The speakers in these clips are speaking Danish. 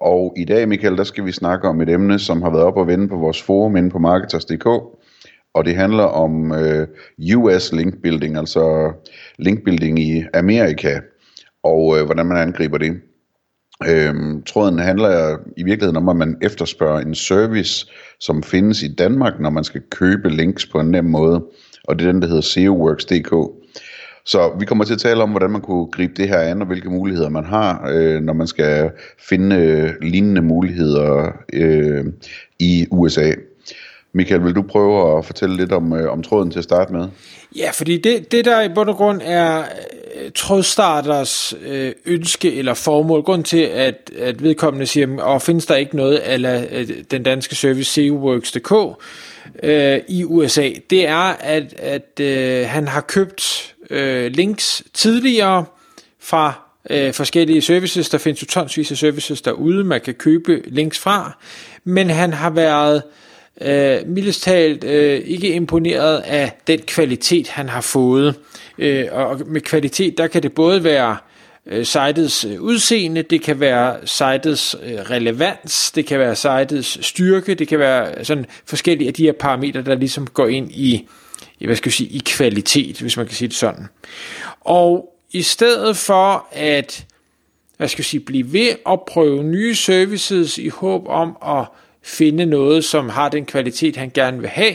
Og i dag, Michael, der skal vi snakke om et emne, som har været op og vende på vores forum inde på Marketers.dk. Og det handler om øh, US link building, altså link building i Amerika, og øh, hvordan man angriber det. Øhm, tråden handler i virkeligheden om, at man efterspørger en service, som findes i Danmark, når man skal købe links på en nem måde. Og det er den, der hedder SEOworks.dk. Så vi kommer til at tale om, hvordan man kunne gribe det her an, og hvilke muligheder man har, øh, når man skal finde øh, lignende muligheder øh, i USA. Michael, vil du prøve at fortælle lidt om, øh, om tråden til at starte med? Ja, fordi det, det der i bund og grund er øh, trådstarters øh, ønske eller formål, grund til, at, at vedkommende siger, og findes der ikke noget af øh, den danske service SEOworks.dk øh, i USA, det er, at, at øh, han har købt øh, links tidligere fra øh, forskellige services. Der findes jo tonsvis af services derude, man kan købe links fra. Men han har været øh, mildest talt øh, ikke imponeret af den kvalitet, han har fået. Øh, og med kvalitet, der kan det både være øh, sitets øh, udseende, det kan være sitets øh, relevans, det kan være sitets styrke, det kan være sådan forskellige af de her parametre, der ligesom går ind i hvad skal jeg sige, i kvalitet, hvis man kan sige det sådan. Og i stedet for at hvad skal jeg sige, blive ved at prøve nye services i håb om at finde noget, som har den kvalitet, han gerne vil have,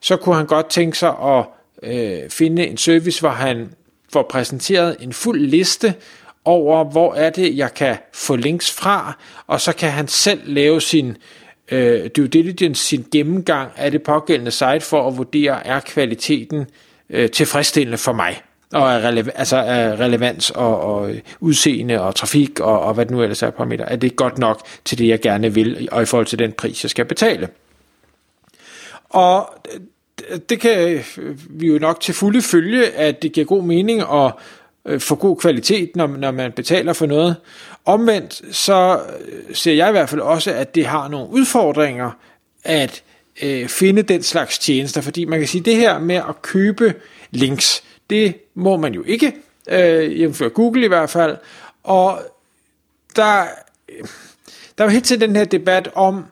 så kunne han godt tænke sig at øh, finde en service, hvor han får præsenteret en fuld liste over, hvor er det, jeg kan få links fra, og så kan han selv lave sin øh, due diligence, sin gennemgang af det pågældende site for at vurdere, er kvaliteten øh, tilfredsstillende for mig og er rele- altså er relevans og, og udseende og trafik og, og hvad det nu ellers er parametre, er det godt nok til det, jeg gerne vil, og i forhold til den pris, jeg skal betale. Og det kan øh, vi jo nok til fulde følge, at det giver god mening at øh, få god kvalitet, når, når man betaler for noget. Omvendt så øh, ser jeg i hvert fald også, at det har nogle udfordringer at øh, finde den slags tjenester, fordi man kan sige, at det her med at købe links, det må man jo ikke, øh, jævnfør Google i hvert fald, og der, øh, der er jo helt til den her debat om,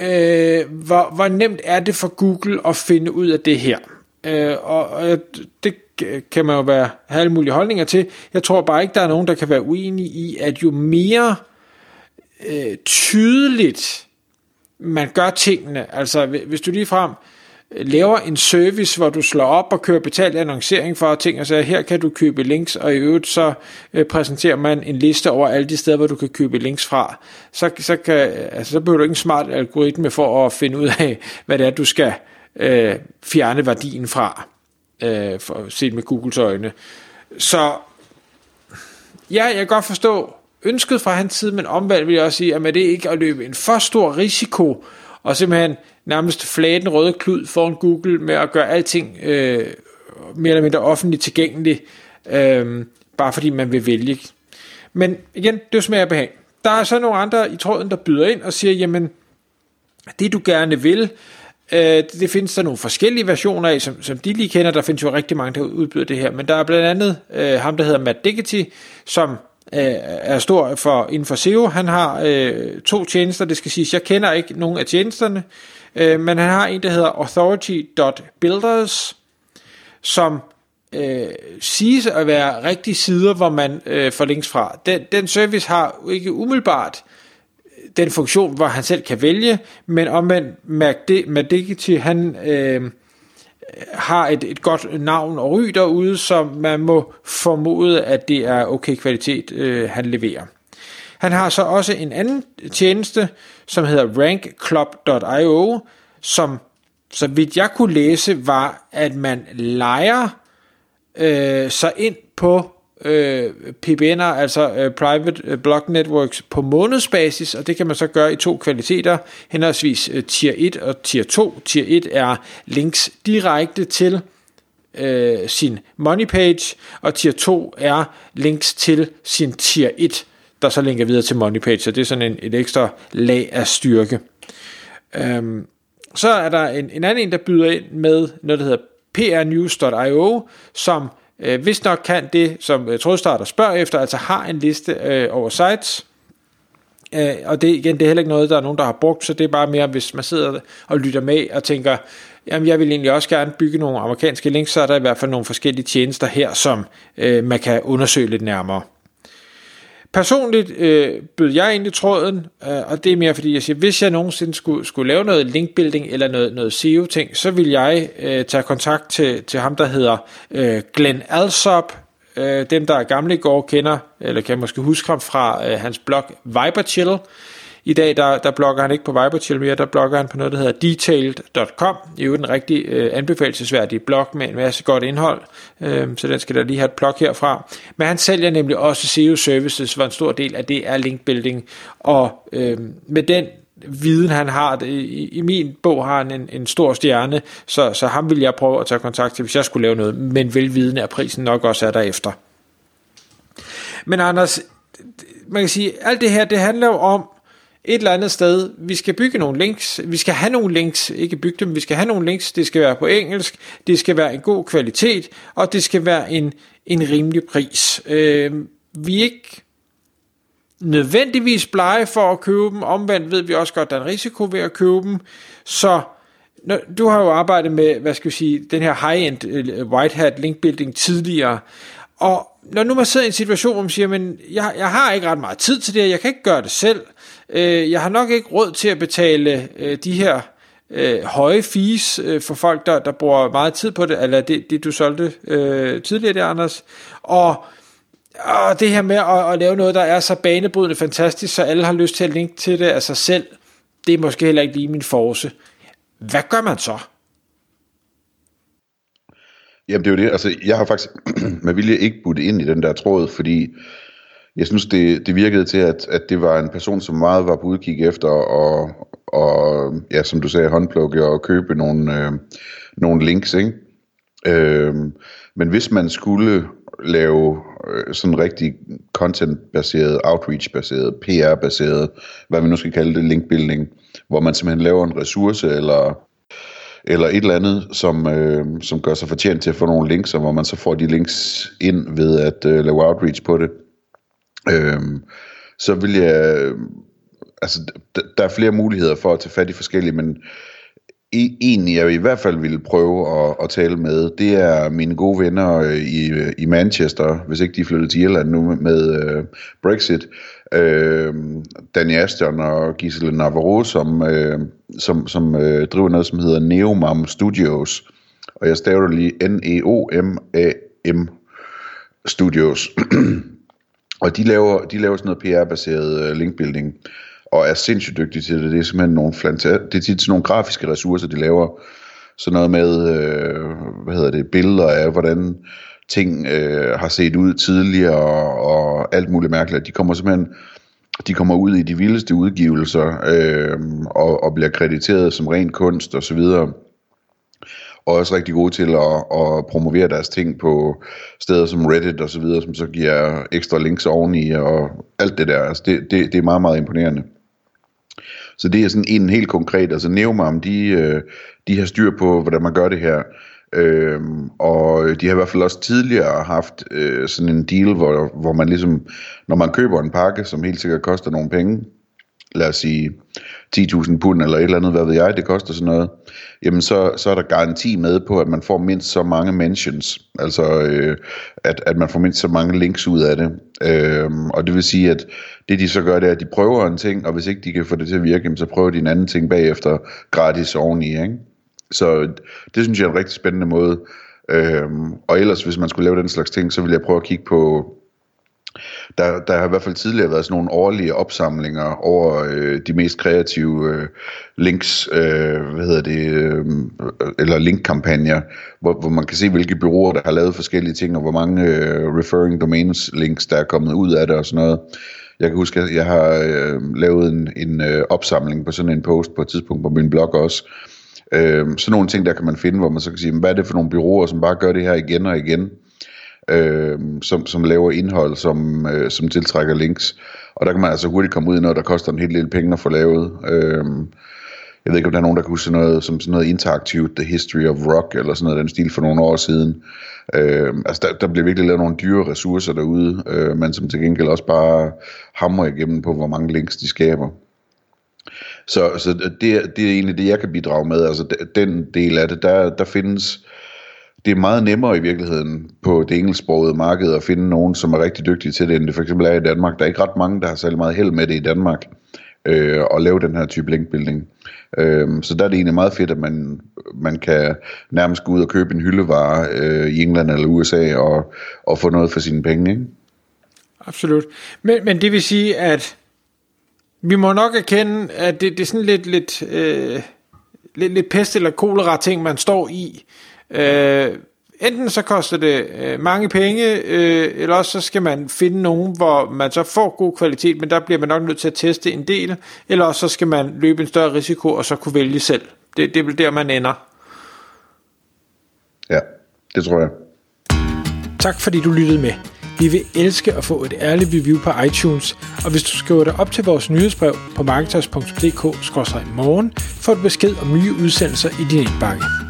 øh, hvor, hvor nemt er det for Google at finde ud af det her. Øh, og, og det kan man jo være, have alle mulige holdninger til. Jeg tror bare ikke, der er nogen, der kan være uenige i, at jo mere øh, tydeligt man gør tingene, altså hvis du lige frem laver en service, hvor du slår op og kører betalt annoncering for ting, og så her kan du købe links, og i øvrigt så øh, præsenterer man en liste over alle de steder, hvor du kan købe links fra, så, så, kan, altså, så behøver du ikke en smart algoritme for at finde ud af, hvad det er, du skal øh, Øh, fjerne værdien fra øh, for, set med Googles øjne. Så ja, jeg kan godt forstå ønsket fra hans side, men omvendt vil jeg også sige, at med det ikke at løbe en for stor risiko, og simpelthen nærmest flage den røde klud foran Google med at gøre alting øh, mere eller mindre offentligt tilgængeligt, øh, bare fordi man vil vælge. Men igen, det er jo behag. Der er så nogle andre i tråden, der byder ind og siger, jamen, det du gerne vil, Øh, det findes der nogle forskellige versioner af, som, som de lige kender. Der findes jo rigtig mange, der udbyder det her. Men der er blandt andet øh, ham, der hedder Matt Diggity, som øh, er stor for, inden for SEO. Han har øh, to tjenester, det skal siges. Jeg kender ikke nogen af tjenesterne, øh, men han har en, der hedder authority.builders, som øh, siges at være rigtige sider, hvor man øh, får links fra. Den, den service har ikke umiddelbart den funktion, hvor han selv kan vælge, men omvendt Madigity, han øh, har et, et godt navn og ry derude, så man må formode, at det er okay kvalitet, øh, han leverer. Han har så også en anden tjeneste, som hedder rankclub.io, som så vidt jeg kunne læse, var, at man leger øh, sig ind på øh, PBN'er, altså øh, Private øh, Block Networks, på månedsbasis, og det kan man så gøre i to kvaliteter, henholdsvis øh, Tier 1 og Tier 2. Tier 1 er links direkte til øh, sin money page, og Tier 2 er links til sin Tier 1, der så linker videre til money page, så det er sådan en, et ekstra lag af styrke. Øhm, så er der en, en anden en, der byder ind med noget, der hedder prnews.io, som øh, hvis nok kan det, som øh, trådstarter spørger efter, altså har en liste øh, over sites, øh, og det igen, det er heller ikke noget, der er nogen, der har brugt, så det er bare mere, hvis man sidder og lytter med og tænker, jamen jeg vil egentlig også gerne bygge nogle amerikanske links, så er der i hvert fald nogle forskellige tjenester her, som øh, man kan undersøge lidt nærmere. Personligt øh, bød jeg egentlig tråden, øh, og det er mere fordi, jeg siger, hvis jeg nogensinde skulle, skulle lave noget linkbuilding eller noget, noget SEO-ting, så vil jeg øh, tage kontakt til, til ham, der hedder øh, Glenn Alsop. Øh, dem, der er gamle i går, kender, eller kan måske huske ham fra øh, hans blog Viberchill. I dag, der, der blogger han ikke på Viberchill mere, der blogger han på noget, der hedder detailed.com. Det er jo en rigtig øh, anbefalesværdig blog med en masse godt indhold, øh, så den skal der lige have et plug herfra. Men han sælger nemlig også SEO Services, hvor en stor del af det er linkbuilding, og øh, med den viden han har. I, i min bog har han en, en stor stjerne, så, så ham vil jeg prøve at tage kontakt til, hvis jeg skulle lave noget, men velvidende at prisen nok også er derefter. Men Anders, man kan sige, alt det her, det handler jo om, et eller andet sted, vi skal bygge nogle links, vi skal have nogle links, ikke bygge dem, vi skal have nogle links, det skal være på engelsk, det skal være en god kvalitet, og det skal være en, en rimelig pris. Øh, vi er ikke nødvendigvis blege for at købe dem, omvendt ved vi også godt, at der er en risiko ved at købe dem, så når, du har jo arbejdet med, hvad skal vi sige, den her high-end øh, white hat link building tidligere, og når nu man sidder i en situation, hvor man siger, men jeg, jeg har ikke ret meget tid til det, jeg kan ikke gøre det selv, øh, jeg har nok ikke råd til at betale øh, de her øh, høje fees øh, for folk, der, der bruger meget tid på det, eller det, det du solgte øh, tidligere der, Anders, og og det her med at, at lave noget, der er så banebrydende fantastisk, så alle har lyst til at linke til det af sig selv, det er måske heller ikke lige min force. Hvad gør man så? Jamen det er jo det, altså jeg har faktisk med vilje ikke budt ind i den der tråd, fordi jeg synes det, det virkede til, at, at det var en person, som meget var på udkig efter, og, og ja, som du sagde, håndplukke og købe nogle, øh, nogle links, ikke? Øh, men hvis man skulle lave øh, sådan rigtig content-baseret, outreach-baseret, PR-baseret, hvad vi nu skal kalde det, linkbuilding, hvor man simpelthen laver en ressource eller eller et eller andet, som, øh, som gør sig fortjent til at få nogle links, og hvor man så får de links ind ved at øh, lave outreach på det. Øh, så vil jeg, øh, altså der er flere muligheder for at tage fat i forskellige, men E- en jeg i hvert fald ville prøve at, at tale med, det er mine gode venner øh, i, øh, i Manchester, hvis ikke de flyttede til Irland nu med øh, Brexit. Øh, Danny Ashton og Giselle Navarro, som, øh, som, som øh, driver noget, som hedder Neomam Studios. Og jeg staver lige N-E-O-M-A-M Studios. og de laver, de laver sådan noget PR-baseret øh, linkbuilding og er sindssygt dygtige til det. Det er simpelthen nogle, flanta- det er tit sådan nogle grafiske ressourcer, de laver. Sådan noget med, øh, hvad hedder det, billeder af, hvordan ting øh, har set ud tidligere, og, og alt muligt mærkeligt. De kommer simpelthen de kommer ud i de vildeste udgivelser, øh, og, og bliver krediteret som ren kunst osv., og også rigtig gode til at, at promovere deres ting på steder som Reddit og så videre, som så giver ekstra links oveni og alt det der. Altså det, det, det er meget, meget imponerende. Så det er sådan en helt konkret, altså Neomam, de, øh, de har styr på, hvordan man gør det her. Øhm, og de har i hvert fald også tidligere haft øh, sådan en deal, hvor, hvor man ligesom, når man køber en pakke, som helt sikkert koster nogle penge, lad os sige 10.000 pund eller et eller andet, hvad ved jeg, det koster sådan noget, jamen så, så er der garanti med på, at man får mindst så mange mentions, altså øh, at, at man får mindst så mange links ud af det. Øh, og det vil sige, at det de så gør, det er, at de prøver en ting, og hvis ikke de kan få det til at virke, så prøver de en anden ting bagefter gratis oveni, ikke? Så det synes jeg er en rigtig spændende måde. Øhm, og ellers, hvis man skulle lave den slags ting, så ville jeg prøve at kigge på der, der har i hvert fald tidligere været sådan nogle årlige opsamlinger over øh, de mest kreative øh, links, øh, hvad hedder det, øh, eller linkkampagner, hvor, hvor man kan se, hvilke byråer, der har lavet forskellige ting, og hvor mange øh, referring domains links, der er kommet ud af det og sådan noget. Jeg kan huske, at jeg har øh, lavet en, en øh, opsamling på sådan en post på et tidspunkt på min blog også. Øh, sådan nogle ting, der kan man finde, hvor man så kan sige, hvad er det for nogle byråer, som bare gør det her igen og igen øh, som, som laver indhold, som, øh, som tiltrækker links. Og der kan man altså hurtigt komme ud i noget, der koster en hel del penge at få lavet. Øh, jeg ved ikke, om der er nogen, der kan huske noget, som sådan noget interaktivt, The History of Rock, eller sådan noget den stil for nogle år siden. Øh, altså der, der bliver virkelig lavet nogle dyre ressourcer derude, øh, men som til gengæld også bare hamrer igennem på, hvor mange links de skaber. Så, så det, det er egentlig det, jeg kan bidrage med. Altså den del af det, der, der findes det er meget nemmere i virkeligheden på det engelsksprogede marked at finde nogen, som er rigtig dygtige til det, end det for eksempel er i Danmark. Der er ikke ret mange, der har særlig meget held med det i Danmark, øh, at lave den her type linkbuilding. Øh, så der er det egentlig meget fedt, at man, man kan nærmest gå ud og købe en hyldevare øh, i England eller USA og, og få noget for sine penge. Ikke? Absolut. Men, men det vil sige, at vi må nok erkende, at det, det er sådan lidt, lidt, øh, lidt, lidt pest eller kolera ting, man står i. Øh, enten så koster det øh, mange penge, øh, eller også så skal man finde nogen, hvor man så får god kvalitet, men der bliver man nok nødt til at teste en del, eller også så skal man løbe en større risiko, og så kunne vælge selv. Det, det er vel der, man ender. Ja, det tror jeg. Tak fordi du lyttede med. Vi vil elske at få et ærligt review på iTunes, og hvis du skriver dig op til vores nyhedsbrev på marketers.dk-morgen, får du besked om nye udsendelser i din indbakke.